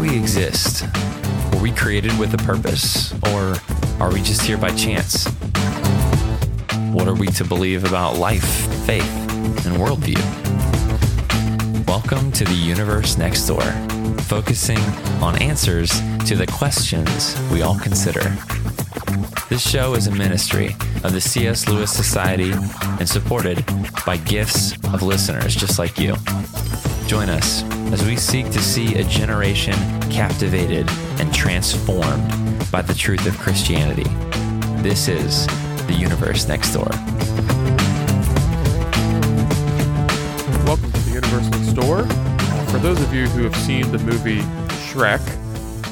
we exist? Were we created with a purpose, or are we just here by chance? What are we to believe about life, faith, and worldview? Welcome to the universe next door, focusing on answers to the questions we all consider. This show is a ministry of the C.S. Lewis Society and supported by gifts of listeners just like you. Join us as we seek to see a generation captivated and transformed by the truth of Christianity. This is the universe next door. Welcome to the Universe Next Door. For those of you who have seen the movie Shrek,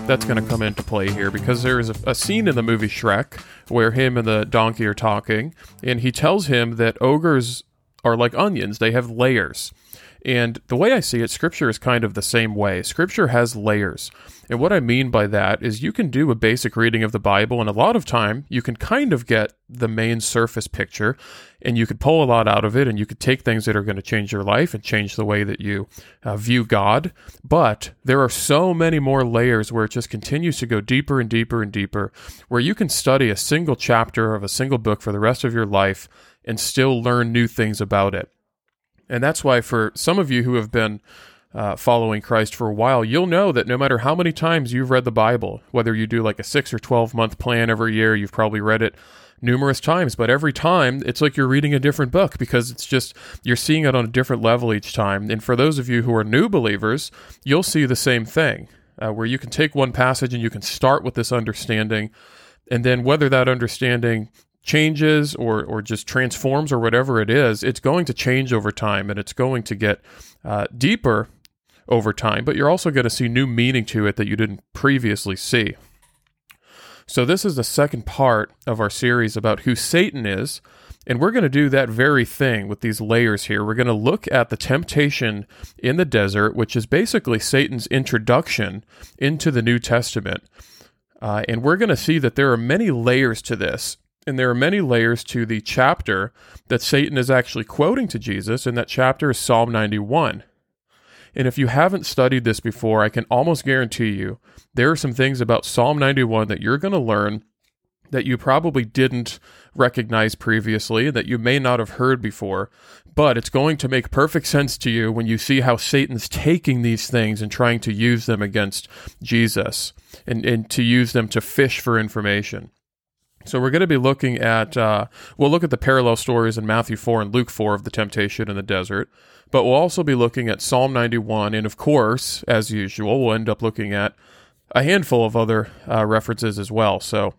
that's going to come into play here because there is a, a, scene in the movie Shrek where him and the donkey are talking, and he tells him that ogres are like onions, they have layers. And the way I see it, scripture is kind of the same way. Scripture has layers. And what I mean by that is you can do a basic reading of the Bible, and a lot of time you can kind of get the main surface picture, and you could pull a lot out of it, and you could take things that are going to change your life and change the way that you uh, view God. But there are so many more layers where it just continues to go deeper and deeper and deeper, where you can study a single chapter of a single book for the rest of your life and still learn new things about it. And that's why, for some of you who have been uh, following Christ for a while, you'll know that no matter how many times you've read the Bible, whether you do like a six or 12 month plan every year, you've probably read it numerous times, but every time it's like you're reading a different book because it's just you're seeing it on a different level each time. And for those of you who are new believers, you'll see the same thing uh, where you can take one passage and you can start with this understanding. And then whether that understanding changes or or just transforms or whatever it is, it's going to change over time and it's going to get uh, deeper over time. But you're also going to see new meaning to it that you didn't previously see. So this is the second part of our series about who Satan is. And we're going to do that very thing with these layers here. We're going to look at the temptation in the desert, which is basically Satan's introduction into the New Testament. Uh, and we're going to see that there are many layers to this. And there are many layers to the chapter that Satan is actually quoting to Jesus, and that chapter is Psalm 91. And if you haven't studied this before, I can almost guarantee you there are some things about Psalm 91 that you're going to learn that you probably didn't recognize previously, that you may not have heard before, but it's going to make perfect sense to you when you see how Satan's taking these things and trying to use them against Jesus and, and to use them to fish for information. So we're going to be looking at, uh, we'll look at the parallel stories in Matthew 4 and Luke 4 of the temptation in the desert, but we'll also be looking at Psalm 91. And of course, as usual, we'll end up looking at a handful of other uh, references as well. So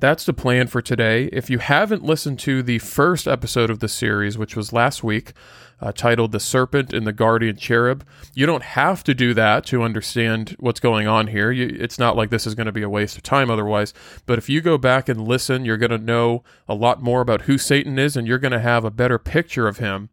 that's the plan for today. If you haven't listened to the first episode of the series, which was last week, uh, titled The Serpent and the Guardian Cherub, you don't have to do that to understand what's going on here. You, it's not like this is going to be a waste of time otherwise. But if you go back and listen, you're going to know a lot more about who Satan is and you're going to have a better picture of him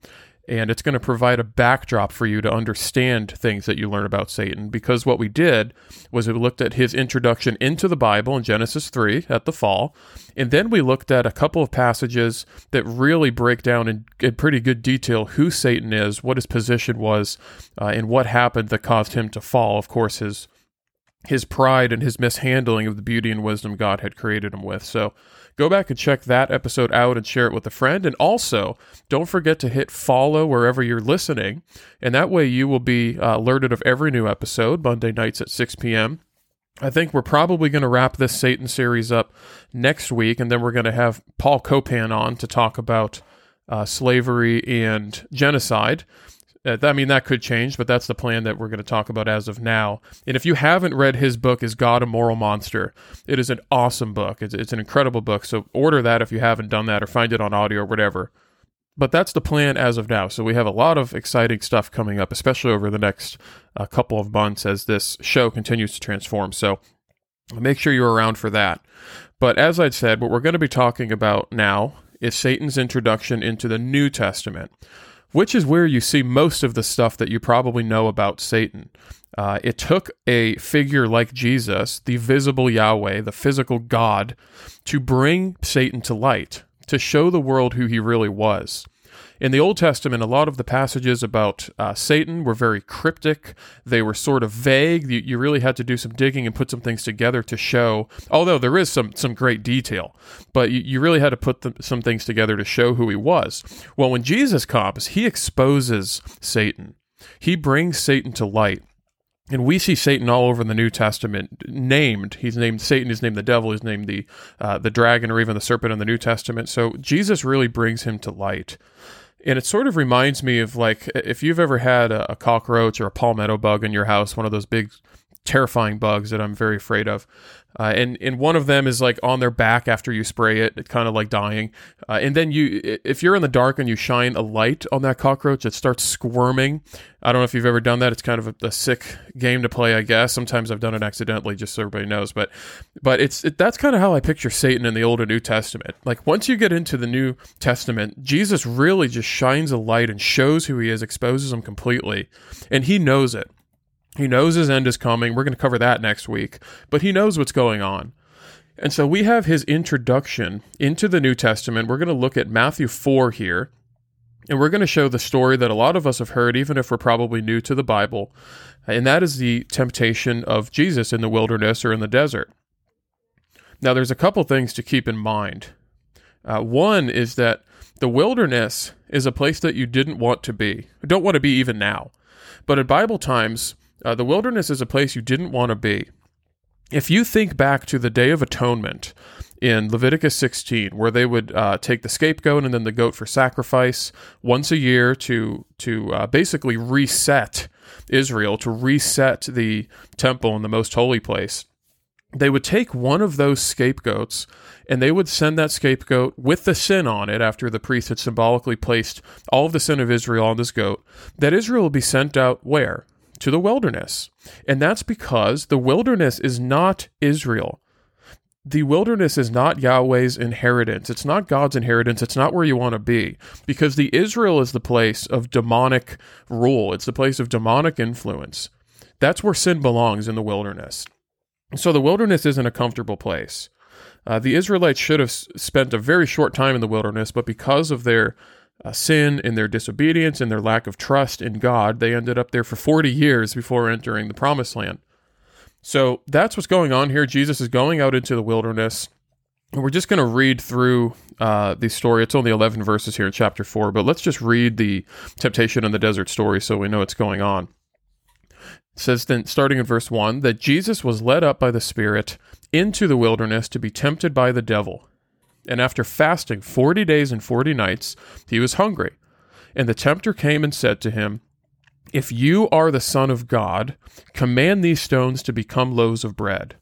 and it's going to provide a backdrop for you to understand things that you learn about Satan. Because what we did was we looked at his introduction into the Bible in Genesis 3 at the fall, and then we looked at a couple of passages that really break down in, in pretty good detail who Satan is, what his position was, uh, and what happened that caused him to fall. Of course, his his pride and his mishandling of the beauty and wisdom God had created him with. So Go back and check that episode out and share it with a friend. And also, don't forget to hit follow wherever you're listening. And that way you will be uh, alerted of every new episode, Monday nights at 6 p.m. I think we're probably going to wrap this Satan series up next week, and then we're going to have Paul Copan on to talk about uh, slavery and genocide. I mean, that could change, but that's the plan that we're going to talk about as of now. And if you haven't read his book, Is God a Moral Monster? It is an awesome book. It's, it's an incredible book. So order that if you haven't done that or find it on audio or whatever. But that's the plan as of now. So we have a lot of exciting stuff coming up, especially over the next uh, couple of months as this show continues to transform. So make sure you're around for that. But as I'd said, what we're going to be talking about now is Satan's introduction into the New Testament which is where you see most of the stuff that you probably know about Satan. Uh, it took a figure like Jesus, the visible Yahweh, the physical God, to bring Satan to light, to show the world who he really was. In the Old Testament, a lot of the passages about uh, Satan were very cryptic. They were sort of vague. You, you, really had to do some digging and put some things together to show, although there is some, some great detail, but you, you really had to put the, some things together to show who he was. Well, when Jesus comes, he exposes Satan, he brings Satan to light. And we see Satan all over the New Testament named. He's named Satan. He's named the devil. He's named the uh, the dragon or even the serpent in the New Testament. So Jesus really brings him to light. And it sort of reminds me of like if you've ever had a, cockroach or a palmetto bug in your house, one of those big terrifying bugs that I'm very afraid of. Uh, and and one of them is like on their back after you spray it, it's kind of like dying. Uh, and then you, if you're in the dark and you shine a light on that cockroach, it starts squirming. I don't know if you've ever done that. It's kind of a, a sick game to play, I guess. Sometimes I've done it accidentally, just so everybody knows. But but it's it, that's kind of how I picture Satan in the Old and New Testament. Like once you get into the New Testament, Jesus really just shines a light and shows who he is, exposes him completely, and he knows it. He knows his end is coming. We're going to cover that next week, but he knows what's going on. And so we have his introduction into the New Testament. We're going to look at Matthew 4 here, and we're going to show the story that a lot of us have heard, even if we're probably new to the Bible, and that is the temptation of Jesus in the wilderness or in the desert. Now, there's a couple things to keep in mind. Uh, one is that the wilderness is a place that you didn't want to be, don't want to be even now. But at Bible times, uh, the wilderness is a place you didn't want to be. If you think back to the Day of Atonement in Leviticus 16, where they would uh, take the scapegoat and then the goat for sacrifice once a year to to uh, basically reset Israel, to reset the temple in the most holy place, they would take one of those scapegoats and they would send that scapegoat with the sin on it after the priest had symbolically placed all of the sin of Israel on this goat. That Israel would be sent out where? To the wilderness. And that's because the wilderness is not Israel. The wilderness is not Yahweh's inheritance. It's not God's inheritance. It's not where you want to be. Because the Israel is the place of demonic rule, it's the place of demonic influence. That's where sin belongs in the wilderness. So the wilderness isn't a comfortable place. Uh, the Israelites should have spent a very short time in the wilderness, but because of their uh, sin and their disobedience and their lack of trust in God, they ended up there for 40 years before entering the promised land. So that's what's going on here. Jesus is going out into the wilderness. And we're just going to read through uh, the story. It's only 11 verses here in chapter 4, but let's just read the temptation in the desert story so we know what's going on. It says then, starting in verse 1, that Jesus was led up by the Spirit into the wilderness to be tempted by the devil. And after fasting forty days and forty nights, he was hungry. And the tempter came and said to him, If you are the Son of God, command these stones to become loaves of bread.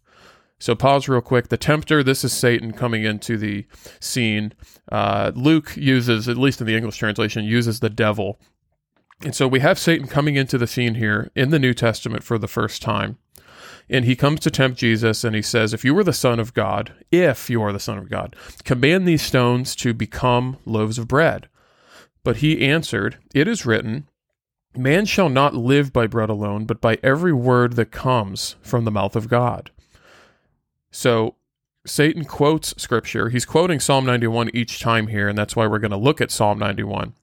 So pause real quick. The tempter, this is Satan coming into the scene. Uh, Luke uses, at least in the English translation, uses the devil. And so we have Satan coming into the scene here in the New Testament for the first time. And he comes to tempt Jesus and he says, If you were the Son of God, if you are the Son of God, command these stones to become loaves of bread. But he answered, It is written, Man shall not live by bread alone, but by every word that comes from the mouth of God. So Satan quotes scripture. He's quoting Psalm 91 each time here, and that's why we're going to look at Psalm 91.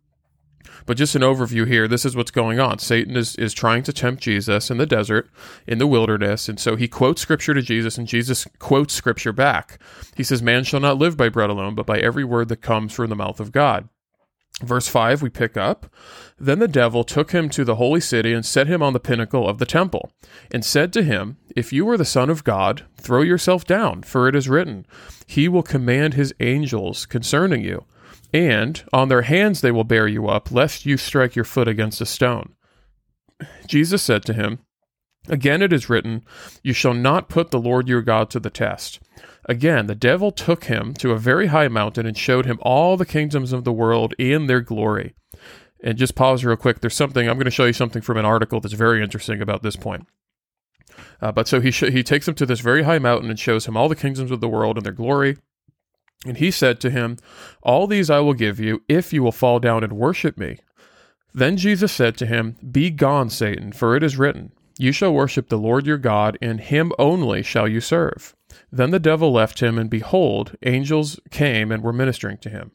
But just an overview here this is what's going on. Satan is, is trying to tempt Jesus in the desert, in the wilderness. And so he quotes scripture to Jesus, and Jesus quotes scripture back. He says, Man shall not live by bread alone, but by every word that comes from the mouth of God. Verse 5, we pick up. Then the devil took him to the holy city and set him on the pinnacle of the temple, and said to him, If you are the Son of God, throw yourself down, for it is written, He will command His angels concerning you and on their hands they will bear you up, lest you strike your foot against a stone. Jesus said to him, Again it is written, You shall not put the Lord your God to the test. Again, the devil took him to a very high mountain and showed him all the kingdoms of the world in their glory. And just pause real quick. There's something, I'm going to show you something from an article that's very interesting about this point. Uh, but so he, sh- he takes him to this very high mountain and shows him all the kingdoms of the world in their glory. And he said to him, All these I will give you, if you will fall down and worship me. Then Jesus said to him, Be gone, Satan, for it is written, You shall worship the Lord your God, and him only shall you serve. Then the devil left him, and behold, angels came and were ministering to him.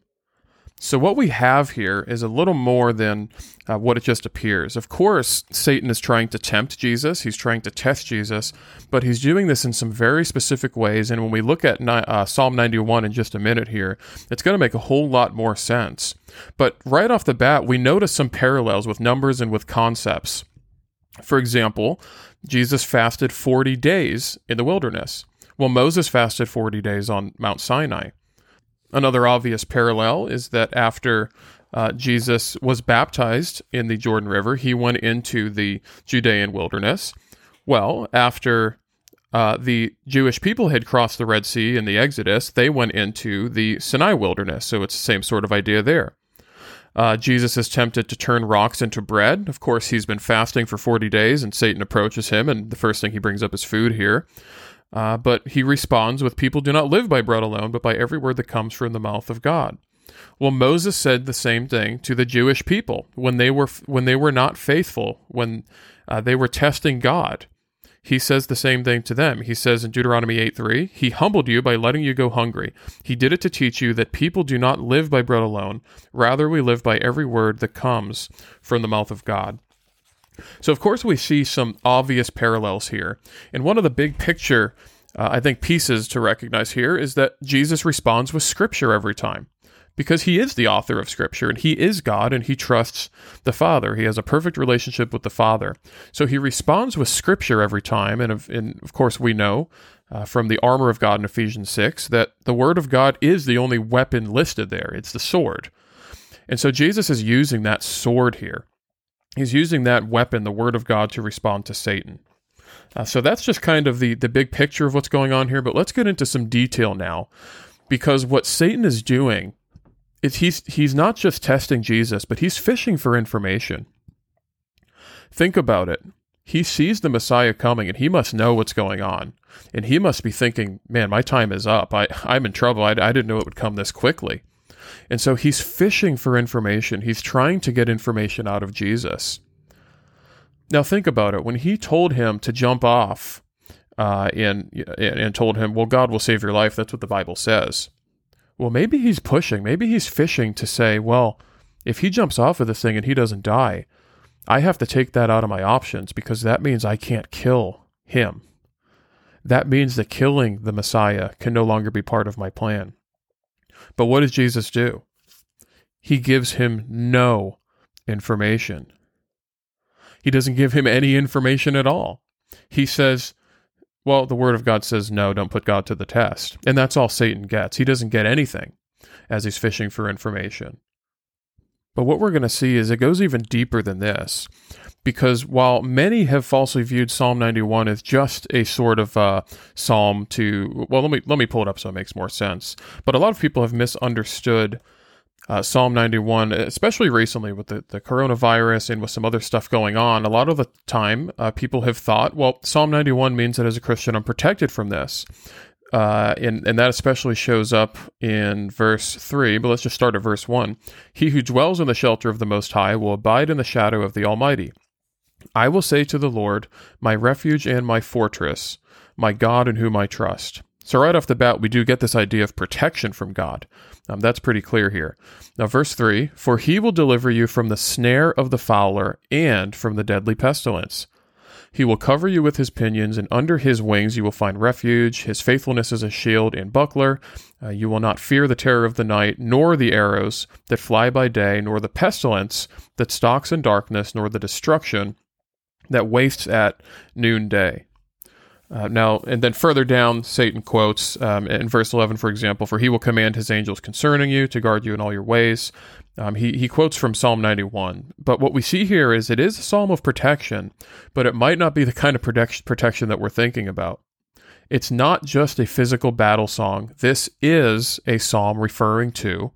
So, what we have here is a little more than uh, what it just appears. Of course, Satan is trying to tempt Jesus, he's trying to test Jesus, but he's doing this in some very specific ways. And when we look at uh, Psalm 91 in just a minute here, it's going to make a whole lot more sense. But right off the bat, we notice some parallels with numbers and with concepts. For example, Jesus fasted 40 days in the wilderness. Well, Moses fasted 40 days on Mount Sinai. Another obvious parallel is that after uh, Jesus was baptized in the Jordan River, he went into the Judean wilderness. Well, after uh, the Jewish people had crossed the Red Sea in the Exodus, they went into the Sinai wilderness. So it's the same sort of idea there. Uh, Jesus is tempted to turn rocks into bread. Of course, he's been fasting for 40 days, and Satan approaches him, and the first thing he brings up is food here. Uh, but he responds with, People do not live by bread alone, but by every word that comes from the mouth of God. Well, Moses said the same thing to the Jewish people when they were when they were not faithful, when uh, they were testing God. He says the same thing to them. He says in Deuteronomy 8 3, He humbled you by letting you go hungry. He did it to teach you that people do not live by bread alone, rather, we live by every word that comes from the mouth of God. So, of course, we see some obvious parallels here. And one of the big picture, uh, I think, pieces to recognize here is that Jesus responds with Scripture every time because he is the author of Scripture and he is God and he trusts the Father. He has a perfect relationship with the Father. So he responds with Scripture every time. And of, and of course, we know uh, from the armor of God in Ephesians 6 that the Word of God is the only weapon listed there, it's the sword. And so Jesus is using that sword here he's using that weapon, the word of God, to respond to Satan. Uh, so that's just kind of the, the big picture of what's going on here. But let's get into some detail now, because what Satan is doing is he's he's not just testing Jesus, but he's fishing for information. Think about it. He sees the Messiah coming, and he must know what's going on, and he must be thinking, "Man, my time is up. I I'm in trouble. I, I didn't know it would come this quickly." And so he's fishing for information. He's trying to get information out of Jesus. Now think about it. When he told him to jump off uh, and, and told him, well, God will save your life, that's what the Bible says. Well, maybe he's pushing. Maybe he's fishing to say, well, if he jumps off of this thing and he doesn't die, I have to take that out of my options because that means I can't kill him. That means that killing the Messiah can no longer be part of my plan. But what does Jesus do? He gives him no information. He doesn't give him any information at all. He says, well, the Word of God says, no, don't put God to the test. And that's all Satan gets. He doesn't get anything as he's fishing for information. But what we're going to see is it goes even deeper than this because while many have falsely viewed Psalm 91 as just a sort of uh, psalm to, well, let me let me pull it up so it makes more sense. But a lot of people have misunderstood uh, Psalm 91, especially recently with the, the coronavirus and with some other stuff going on. A lot of the time, uh, people have thought, well, Psalm 91 means that as a Christian, I'm protected from this. Uh, and, and that especially shows up in verse 3, but let's just start at verse 1. He who dwells in the shelter of the Most High will abide in the shadow of the Almighty. I will say to the Lord, my refuge and my fortress, my God in whom I trust. So, right off the bat, we do get this idea of protection from God. Um, that's pretty clear here. Now, verse 3 For he will deliver you from the snare of the fowler and from the deadly pestilence. He will cover you with his pinions, and under his wings you will find refuge. His faithfulness is a shield and buckler. Uh, you will not fear the terror of the night, nor the arrows that fly by day, nor the pestilence that stalks in darkness, nor the destruction that wastes at noonday. Uh, now, and then further down, Satan quotes um, in verse 11, for example, For he will command his angels concerning you to guard you in all your ways. Um, he, he quotes from Psalm 91. But what we see here is it is a psalm of protection, but it might not be the kind of protection that we're thinking about. It's not just a physical battle song. This is a psalm referring to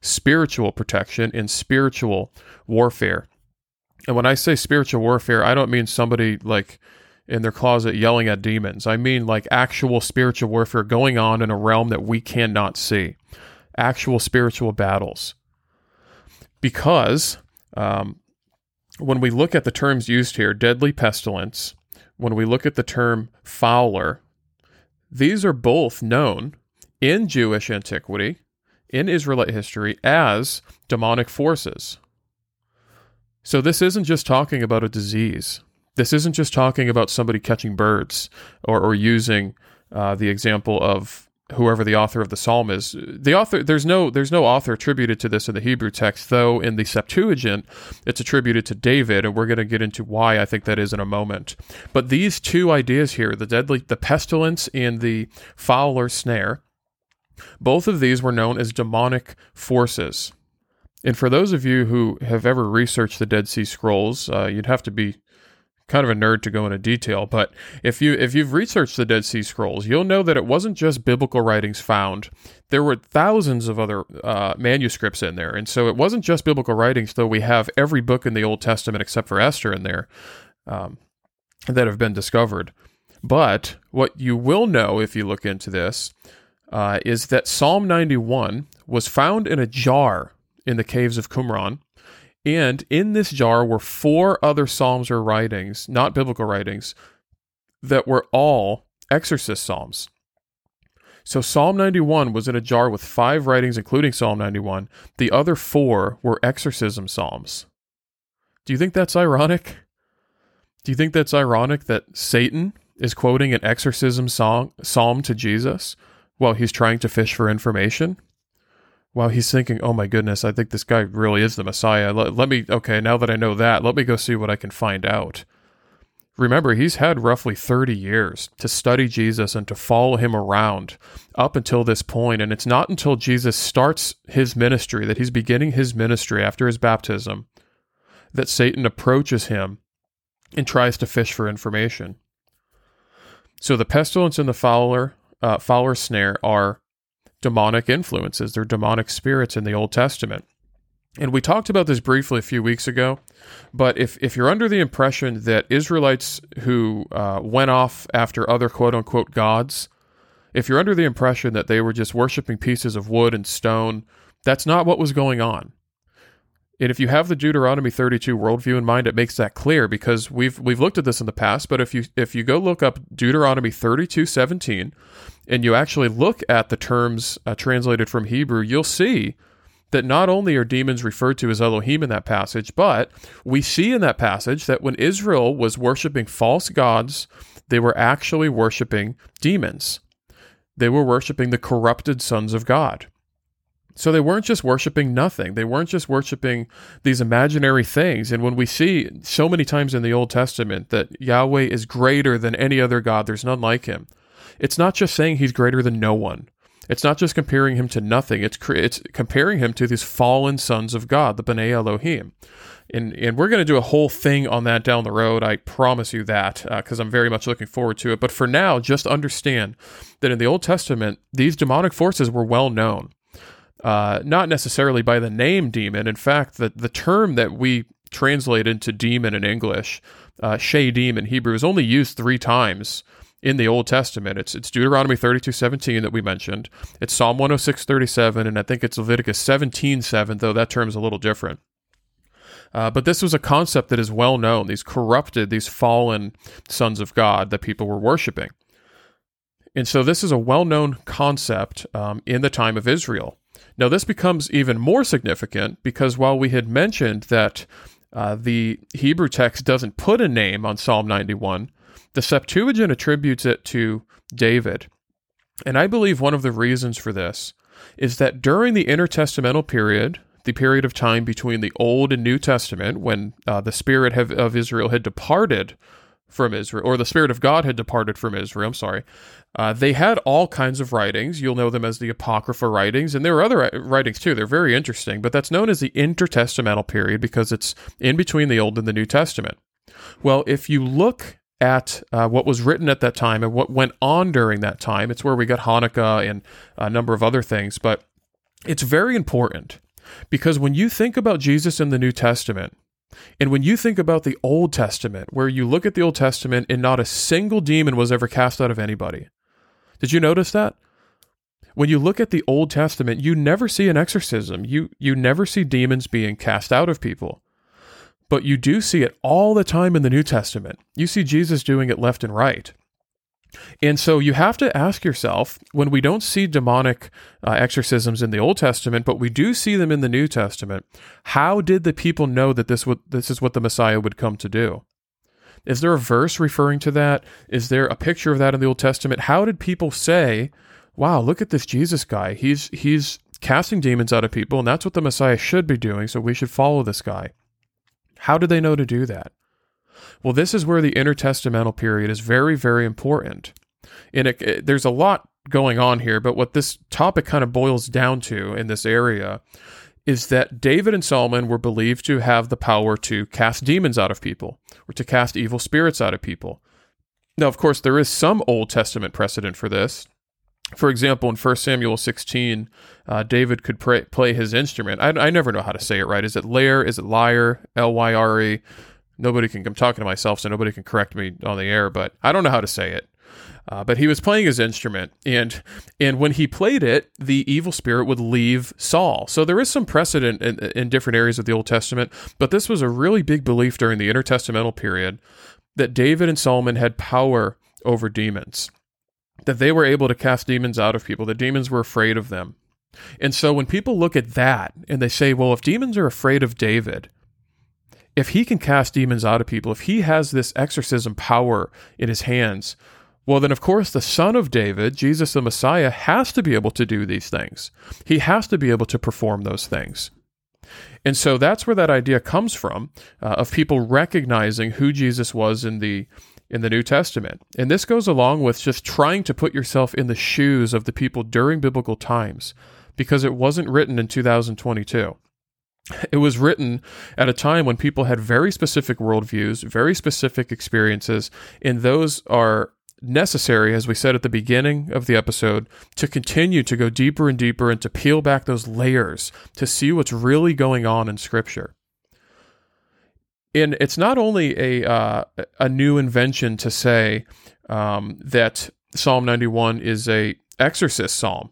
spiritual protection in spiritual warfare. And when I say spiritual warfare, I don't mean somebody like in their closet yelling at demons. I mean like actual spiritual warfare going on in a realm that we cannot see, actual spiritual battles. Because um, when we look at the terms used here, deadly pestilence, when we look at the term fowler, these are both known in Jewish antiquity in Israelite history as demonic forces. So this isn't just talking about a disease. This isn't just talking about somebody catching birds or, or using uh, the example of whoever the author of the psalm is. The author there's no there's no author attributed to this in the Hebrew text, though in the Septuagint it's attributed to David, and we're going to get into why I think that is in a moment. But these two ideas here, the deadly the pestilence and the fowler snare, both of these were known as demonic forces. And for those of you who have ever researched the Dead Sea Scrolls, uh, you'd have to be kind of a nerd to go into detail, but if you if you've researched the Dead Sea Scrolls, you'll know that it wasn't just biblical writings found. There were thousands of other uh, manuscripts in there, and so it wasn't just biblical writings. Though we have every book in the Old Testament except for Esther in there um, that have been discovered. But what you will know if you look into this uh, is that Psalm 91 was found in a jar in the caves of Qumran and in this jar were four other psalms or writings, not biblical writings, that were all exorcist psalms. So Psalm 91 was in a jar with five writings, including Psalm 91. The other four were exorcism psalms. Do you think that's ironic? Do you think that's ironic that Satan is quoting an exorcism song, psalm to Jesus while he's trying to fish for information? While he's thinking, oh my goodness, I think this guy really is the Messiah. Let, let me, okay, now that I know that, let me go see what I can find out. Remember, he's had roughly 30 years to study Jesus and to follow him around up until this point. And it's not until Jesus starts his ministry, that he's beginning his ministry after his baptism, that Satan approaches him and tries to fish for information. So the pestilence and the fowler, uh, fowler snare are demonic influences. They're demonic spirits in the Old Testament. And we talked about this briefly a few weeks ago, but if, if you're under the impression that Israelites who uh, went off after other quote unquote gods, if you're under the impression that they were just worshiping pieces of wood and stone, that's not what was going on. And if you have the Deuteronomy 32 worldview in mind, it makes that clear because we've we've looked at this in the past. But if you if you go look up Deuteronomy 32 17, and you actually look at the terms uh, translated from Hebrew, you'll see that not only are demons referred to as Elohim in that passage, but we see in that passage that when Israel was worshiping false gods, they were actually worshiping demons. They were worshiping the corrupted sons of God. So they weren't just worshiping nothing. They weren't just worshiping these imaginary things. And when we see so many times in the Old Testament that Yahweh is greater than any other God, there's none like him. It's not just saying he's greater than no one. It's not just comparing him to nothing. It's it's comparing him to these fallen sons of God, the Bnei Elohim. And, and we're going to do a whole thing on that down the road. I promise you that because uh, I'm very much looking forward to it. But for now, just understand that in the Old Testament, these demonic forces were well known uh, not necessarily by the name demon. In fact, the, the term that we translate into demon in English, uh, Shadim in Hebrew, is only used three times in the Old Testament. It's, it's Deuteronomy 32:17 that we mentioned, it's Psalm 106:37 and I think it's Leviticus 17:7 though that term is a little different. Uh, but this was a concept that is well known, these corrupted, these fallen sons of God that people were worshiping. And so this is a well known concept um, in the time of Israel. Now, this becomes even more significant because while we had mentioned that uh, the Hebrew text doesn't put a name on Psalm 91, the Septuagint attributes it to David. And I believe one of the reasons for this is that during the intertestamental period, the period of time between the Old and New Testament, when uh, the Spirit of Israel had departed from Israel, or the Spirit of God had departed from Israel, I'm sorry, uh, they had all kinds of writings. You'll know them as the Apocrypha writings, and there are other writings too. They're very interesting, but that's known as the intertestamental period because it's in between the Old and the New Testament. Well, if you look at uh, what was written at that time and what went on during that time, it's where we got Hanukkah and a number of other things, but it's very important because when you think about Jesus in the New Testament, and when you think about the Old Testament, where you look at the Old Testament and not a single demon was ever cast out of anybody, did you notice that? When you look at the Old Testament, you never see an exorcism. You you never see demons being cast out of people. But you do see it all the time in the New Testament. You see Jesus doing it left and right. And so you have to ask yourself when we don't see demonic uh, exorcisms in the Old Testament, but we do see them in the New Testament, how did the people know that this, this is what the Messiah would come to do? Is there a verse referring to that? Is there a picture of that in the Old Testament? How did people say, "Wow, look at this Jesus guy. He's he's casting demons out of people, and that's what the Messiah should be doing, so we should follow this guy." How did they know to do that? Well, this is where the intertestamental period is very, very important. And it, it, there's a lot going on here, but what this topic kind of boils down to in this area is that David and Solomon were believed to have the power to cast demons out of people or to cast evil spirits out of people. Now, of course, there is some Old Testament precedent for this. For example, in 1 Samuel 16, uh, David could pray, play his instrument. I, I, never know how to say it right. Is it lyre? Is it lyre? L Y R E? Nobody can. I'm talking to myself, so nobody can correct me on the air, but I don't know how to say it. Uh, but he was playing his instrument, and and when he played it, the evil spirit would leave Saul. So there is some precedent in, in different areas of the Old Testament, but this was a really big belief during the intertestamental period that David and Solomon had power over demons, that they were able to cast demons out of people, that demons were afraid of them. And so when people look at that and they say, well, if demons are afraid of David, if he can cast demons out of people, if he has this exorcism power in his hands, well, then, of course, the Son of David, Jesus the Messiah, has to be able to do these things. He has to be able to perform those things. And so that's where that idea comes from uh, of people recognizing who Jesus was in the in the New Testament. And this goes along with just trying to put yourself in the shoes of the people during biblical times because it wasn't written in 2022. It was written at a time when people had very specific worldviews, very specific experiences, and those are necessary, as we said at the beginning of the episode, to continue to go deeper and deeper and to peel back those layers to see what's really going on in Scripture. And it's not only a uh, a new invention to say um, that Psalm 91 is a exorcist psalm.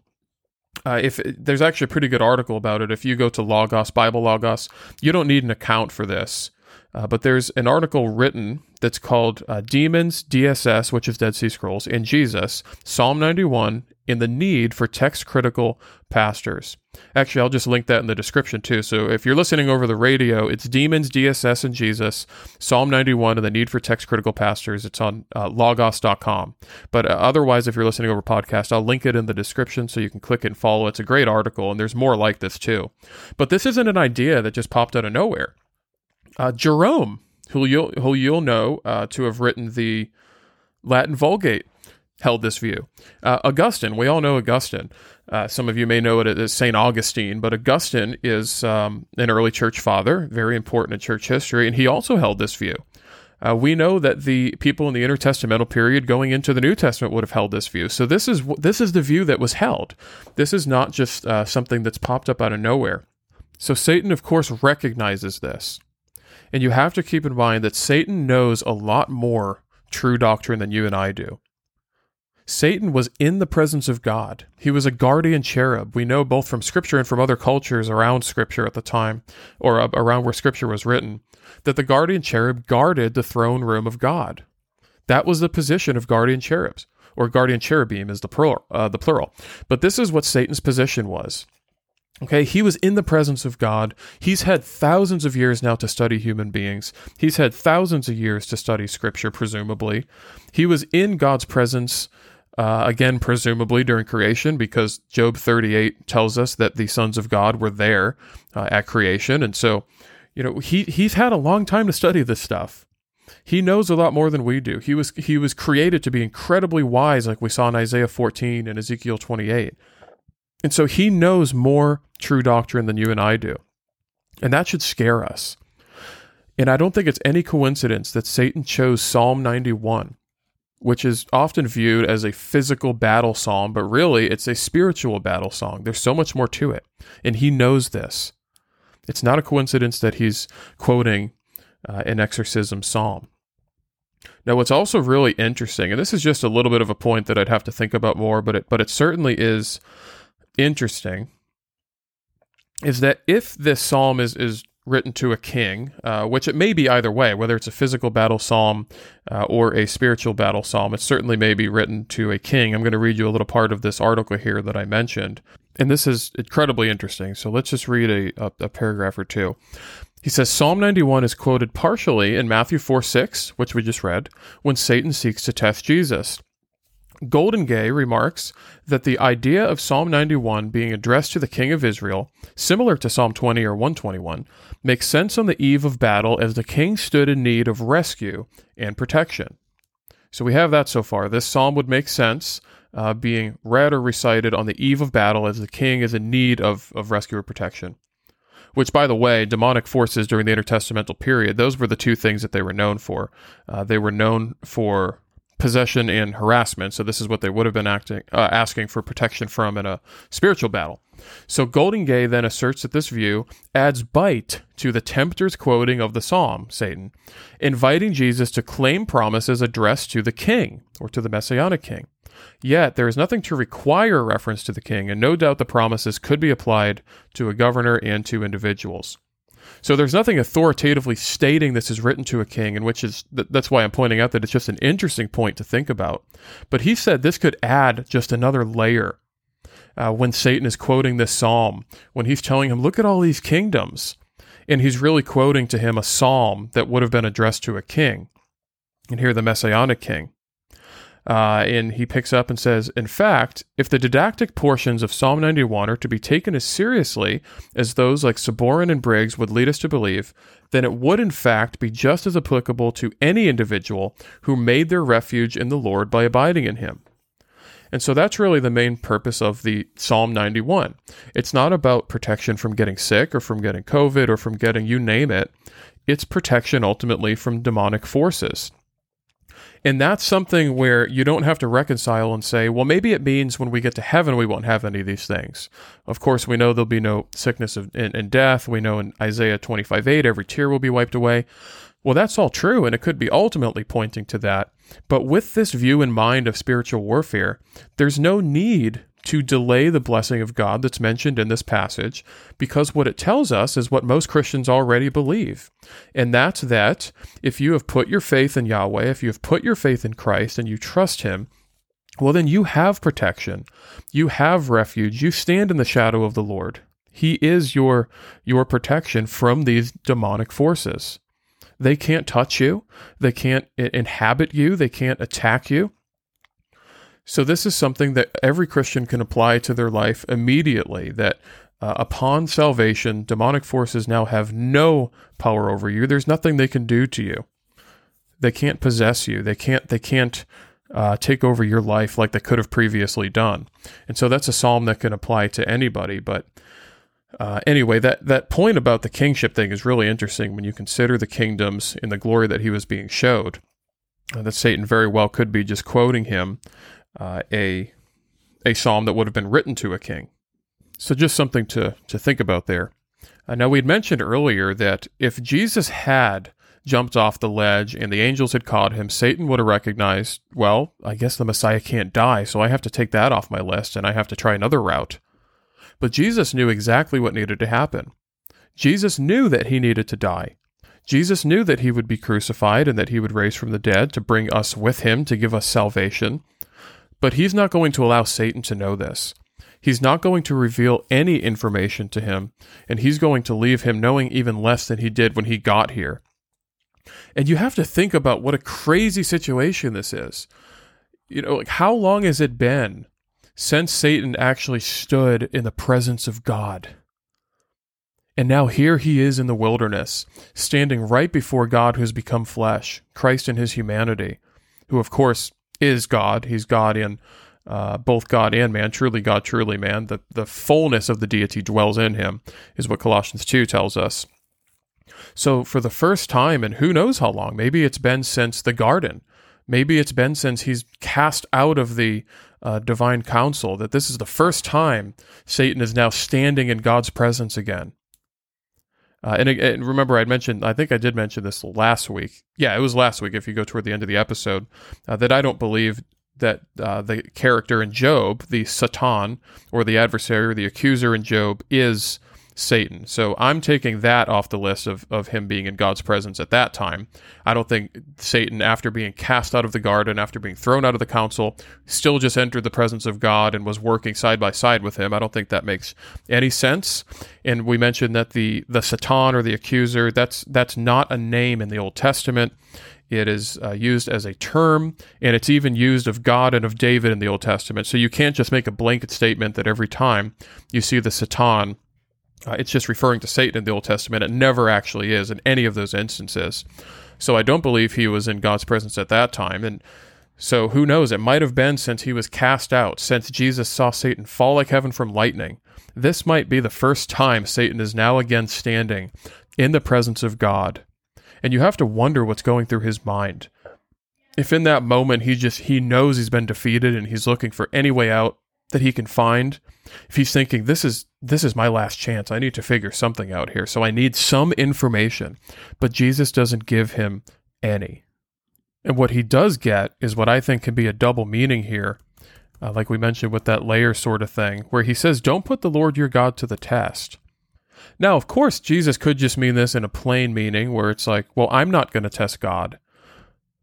Uh, if there's actually a pretty good article about it, if you go to Logos Bible Logos, you don't need an account for this. Uh, but there's an article written that's called uh, Demons, DSS, which is Dead Sea Scrolls, and Jesus, Psalm 91, in the need for text critical pastors. Actually, I'll just link that in the description too. So if you're listening over the radio, it's Demons, DSS, and Jesus, Psalm 91, and the need for text critical pastors. It's on uh, logos.com. But uh, otherwise, if you're listening over podcast, I'll link it in the description so you can click it and follow. It's a great article, and there's more like this too. But this isn't an idea that just popped out of nowhere. Uh, Jerome, who you'll, who you'll know uh, to have written the Latin Vulgate, held this view. Uh, Augustine, we all know Augustine. Uh, some of you may know it as St. Augustine, but Augustine is um, an early church father, very important in church history, and he also held this view. Uh, we know that the people in the intertestamental period going into the New Testament would have held this view. So this is this is the view that was held. This is not just uh, something that's popped up out of nowhere. So Satan, of course, recognizes this. And you have to keep in mind that Satan knows a lot more true doctrine than you and I do. Satan was in the presence of God. He was a guardian cherub. We know both from Scripture and from other cultures around Scripture at the time, or around where Scripture was written, that the guardian cherub guarded the throne room of God. That was the position of guardian cherubs, or guardian cherubim is the plural. Uh, the plural. But this is what Satan's position was. Okay, he was in the presence of God. He's had thousands of years now to study human beings. He's had thousands of years to study scripture, presumably. He was in God's presence, uh, again, presumably during creation, because Job 38 tells us that the sons of God were there uh, at creation. And so, you know, he, he's had a long time to study this stuff. He knows a lot more than we do. He was he was created to be incredibly wise, like we saw in Isaiah 14 and Ezekiel 28. And so he knows more true doctrine than you and I do. And that should scare us. And I don't think it's any coincidence that Satan chose Psalm 91, which is often viewed as a physical battle psalm, but really it's a spiritual battle song. There's so much more to it. And he knows this. It's not a coincidence that he's quoting uh, an exorcism psalm. Now, what's also really interesting, and this is just a little bit of a point that I'd have to think about more, but it, but it certainly is interesting is that if this psalm is is written to a king, uh, which it may be either way, whether it's a physical battle psalm uh, or a spiritual battle psalm. It certainly may be written to a king. I'm going to read you a little part of this article here that I mentioned. And this is incredibly interesting. So let's just read a, a, a paragraph or two. He says Psalm 91 is quoted partially in Matthew 4 6, which we just read, when Satan seeks to test Jesus. Goldingay remarks that the idea of Psalm 91 being addressed to the King of Israel, similar to Psalm 20 or 121, makes sense on the eve of battle as the king stood in need of rescue and protection. So we have that so far. This psalm would make sense uh, being read or recited on the eve of battle as the king is in need of, of rescue or protection. Which, by the way, demonic forces during the intertestamental period, those were the two things that they were known for. Uh, they were known for possession and harassment. So this is what they would have been acting, uh, asking for protection from in a spiritual battle. So Goldingay then asserts that this view adds bite to the tempter's quoting of the psalm, Satan, inviting Jesus to claim promises addressed to the king or to the messianic king. Yet there is nothing to require reference to the king, and no doubt the promises could be applied to a governor and to individuals. So there's nothing authoritatively stating this is written to a king, and which is that's why I'm pointing out that it's just an interesting point to think about. But he said this could add just another layer uh, when Satan is quoting this psalm, when he's telling him, "Look at all these kingdoms," and he's really quoting to him a psalm that would have been addressed to a king, and here the messianic king. Uh, and he picks up and says, In fact, if the didactic portions of Psalm 91 are to be taken as seriously as those like Sabourin and Briggs would lead us to believe, then it would in fact be just as applicable to any individual who made their refuge in the Lord by abiding in him. And so that's really the main purpose of the Psalm 91. It's not about protection from getting sick or from getting COVID or from getting you name it. It's protection ultimately from demonic forces. And that's something where you don't have to reconcile and say, well, maybe it means when we get to heaven, we won't have any of these things. Of course, we know there'll be no sickness and, and death. We know in Isaiah 25 8, every tear will be wiped away. Well, that's all true, and it could be ultimately pointing to that. But with this view in mind of spiritual warfare, there's no need to delay the blessing of God that's mentioned in this passage because what it tells us is what most Christians already believe. And that's that if you have put your faith in Yahweh, if you have put your faith in Christ and you trust Him, well, then you have protection. You have refuge. You stand in the shadow of the Lord. He is your, your protection from these demonic forces. They can't touch you. They can't inhabit you. They can't attack you. So, this is something that every Christian can apply to their life immediately that uh, upon salvation, demonic forces now have no power over you. There's nothing they can do to you. They can't possess you. They can't, they can't uh, take over your life like they could have previously done. And so that's a psalm that can apply to anybody. But uh, anyway, that, that point about the kingship thing is really interesting when you consider the kingdoms in the glory that he was being showed. Uh, that Satan very well could be just quoting him uh, a a psalm that would have been written to a king. So just something to to think about there. Uh, now we'd mentioned earlier that if Jesus had jumped off the ledge and the angels had caught him, Satan would have recognized, well, I guess the Messiah can't die, so I have to take that off my list and I have to try another route. But Jesus knew exactly what needed to happen. Jesus knew that he needed to die. Jesus knew that he would be crucified and that he would raise from the dead to bring us with him to give us salvation. But he's not going to allow Satan to know this. He's not going to reveal any information to him, and he's going to leave him knowing even less than he did when he got here. And you have to think about what a crazy situation this is. You know, like how long has it been since Satan actually stood in the presence of God? And now here he is in the wilderness, standing right before God who has become flesh, Christ in his humanity, who, of course, is God. He's God in uh, both God and man, truly God, truly man. The, the fullness of the deity dwells in him, is what Colossians 2 tells us. So, for the first time, and who knows how long, maybe it's been since the garden, maybe it's been since he's cast out of the uh, divine council, that this is the first time Satan is now standing in God's presence again. Uh, and, and, remember, I mentioned, I think I did mention this last week. Yeah, it was last week. If you go toward the end of the episode, uh, that I don't believe that uh, the character in Job, the Satan or the adversary or the accuser in Job, is Satan. So I'm taking that off the list of, of him being in God's presence at that time. I don't think Satan, after being cast out of the garden, after being thrown out of the council, still just entered the presence of God and was working side by side with him. I don't think that makes any sense. And we mentioned that the the Satan or the accuser, that's that's not a name in the Old Testament. It is uh, used as a term, and it's even used of God and of David in the Old Testament. So you can't just make a blanket statement that every time you see the Satan, uh, it's just referring to Satan in the Old Testament. It never actually is in any of those instances. So I don't believe he was in God's presence at that time. And so who knows? It might have been since he was cast out, since Jesus saw Satan fall like heaven from lightning. This might be the first time Satan is now again standing in the presence of God. And you have to wonder what's going through his mind. If in that moment he just he knows he's been defeated and he's looking for any way out that he can find, if he's thinking this is this is my last chance, I need to figure something out here. So I need some information. But Jesus doesn't give him any. And what he does get is what I think can be a double meaning here, uh, like we mentioned with that layer sort of thing, where he says, Don't put the Lord your God to the test. Now, of course, Jesus could just mean this in a plain meaning where it's like, Well, I'm not going to test God.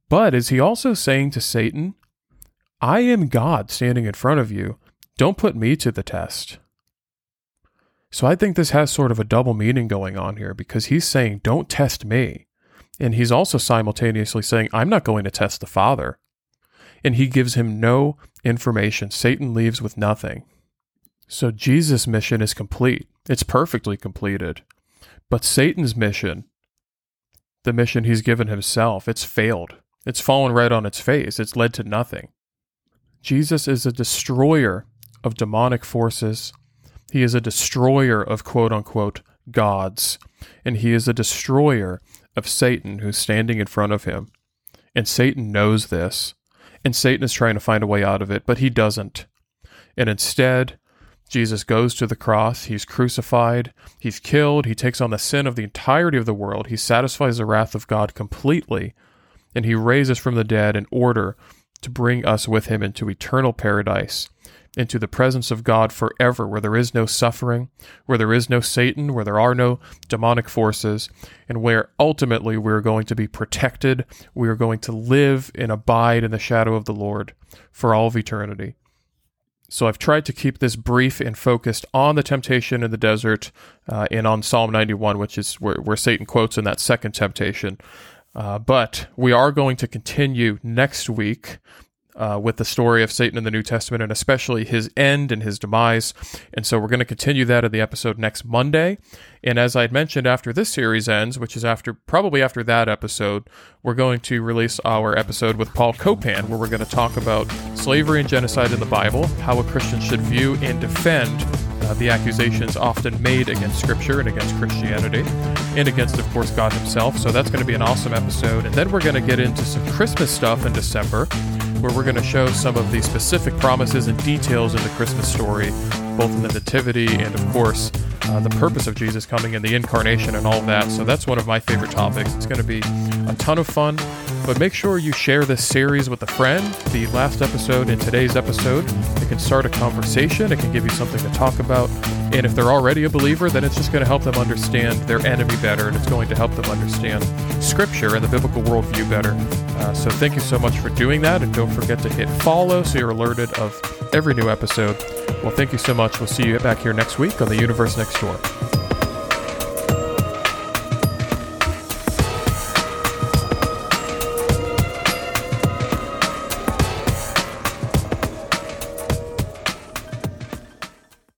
But is he also saying to Satan, I am God standing in front of you. Don't put me to the test. So I think this has sort of a double meaning going on here because he's saying, Don't test me. And he's also simultaneously saying, I'm not going to test the Father. And he gives him no information. Satan leaves with nothing. So Jesus' mission is complete. It's perfectly completed. But Satan's mission, the mission he's given himself, it's failed. It's fallen right on its face. It's led to nothing. Jesus is a destroyer of demonic forces. He is a destroyer of quote unquote gods. And he is a destroyer of Satan who's standing in front of him. And Satan knows this. And Satan is trying to find a way out of it, but he doesn't. And instead, Jesus goes to the cross. He's crucified. He's killed. He takes on the sin of the entirety of the world. He satisfies the wrath of God completely. And he raises from the dead in order to bring us with him into eternal paradise into the presence of God forever, where there is no suffering, where there is no Satan, where there are no demonic forces, and where ultimately we're going to be protected. We are going to live and abide in the shadow of the Lord for all of eternity. So I've tried to keep this brief and focused on the temptation in the desert uh, and on Psalm 91, which is where, where Satan quotes in that second temptation. Uh, but we are going to continue next week uh, with the story of Satan in the New Testament and especially his end and his demise. And so we're going to continue that in the episode next Monday. And as I had mentioned, after this series ends, which is after probably after that episode, we're going to release our episode with Paul Copan, where we're going to talk about slavery and genocide in the Bible, how a Christian should view and defend uh, the accusations often made against Scripture and against Christianity, and against, of course, God Himself. So that's going to be an awesome episode. And then we're going to get into some Christmas stuff in December where we're going to show some of the specific promises and details in the Christmas story, both in the Nativity and, of course, uh, the purpose of Jesus coming and the incarnation and all that. So that's one of my favorite topics. It's going to be a ton of fun. But make sure you share this series with a friend. The last episode and today's episode, it can start a conversation, it can give you something to talk about. And if they're already a believer, then it's just going to help them understand their enemy better, and it's going to help them understand Scripture and the biblical worldview better. Uh, so thank you so much for doing that, and don't forget to hit follow so you're alerted of every new episode. Well, thank you so much. We'll see you back here next week on the Universe Next Door.